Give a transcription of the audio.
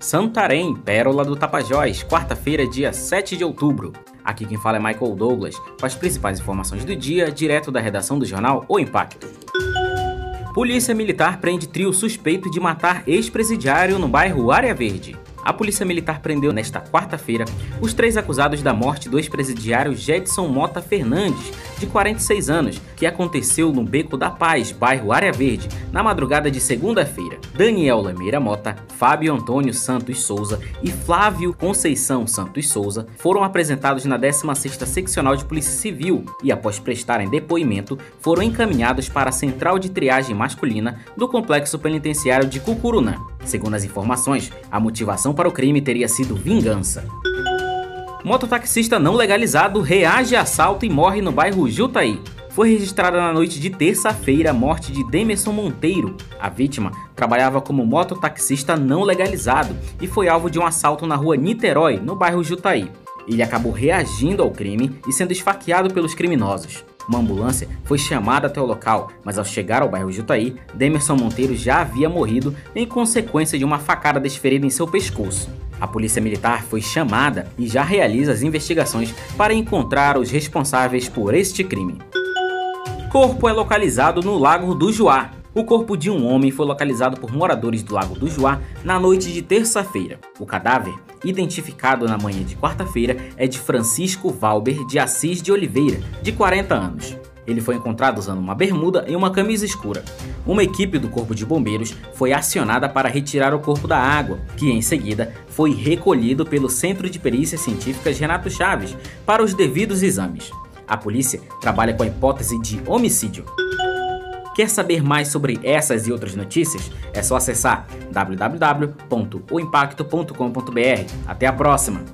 Santarém, Pérola do Tapajós, quarta-feira, dia 7 de outubro. Aqui quem fala é Michael Douglas, com as principais informações do dia, direto da redação do jornal O Impacto. Polícia Militar prende trio suspeito de matar ex-presidiário no bairro Área Verde. A Polícia Militar prendeu nesta quarta-feira os três acusados da morte do ex-presidiário Jedson Mota Fernandes, de 46 anos, que aconteceu no Beco da Paz, bairro Área Verde, na madrugada de segunda-feira. Daniel Lameira Mota, Fábio Antônio Santos Souza e Flávio Conceição Santos Souza foram apresentados na 16ª Seccional de Polícia Civil e, após prestarem depoimento, foram encaminhados para a Central de Triagem Masculina do Complexo Penitenciário de Cucurunã. Segundo as informações, a motivação para o crime teria sido vingança. Mototaxista não legalizado reage a assalto e morre no bairro Jutaí. Foi registrada na noite de terça-feira a morte de Demerson Monteiro. A vítima trabalhava como mototaxista não legalizado e foi alvo de um assalto na rua Niterói, no bairro Jutaí. Ele acabou reagindo ao crime e sendo esfaqueado pelos criminosos. Uma ambulância foi chamada até o local, mas ao chegar ao bairro Jutaí, Demerson Monteiro já havia morrido em consequência de uma facada desferida em seu pescoço. A polícia militar foi chamada e já realiza as investigações para encontrar os responsáveis por este crime. Corpo é localizado no Lago do Juá, o corpo de um homem foi localizado por moradores do Lago do Juá na noite de terça-feira. O cadáver, identificado na manhã de quarta-feira, é de Francisco Valber de Assis de Oliveira, de 40 anos. Ele foi encontrado usando uma bermuda e uma camisa escura. Uma equipe do Corpo de Bombeiros foi acionada para retirar o corpo da água, que em seguida foi recolhido pelo Centro de Perícias Científicas Renato Chaves para os devidos exames. A polícia trabalha com a hipótese de homicídio. Quer saber mais sobre essas e outras notícias? É só acessar www.oimpacto.com.br. Até a próxima!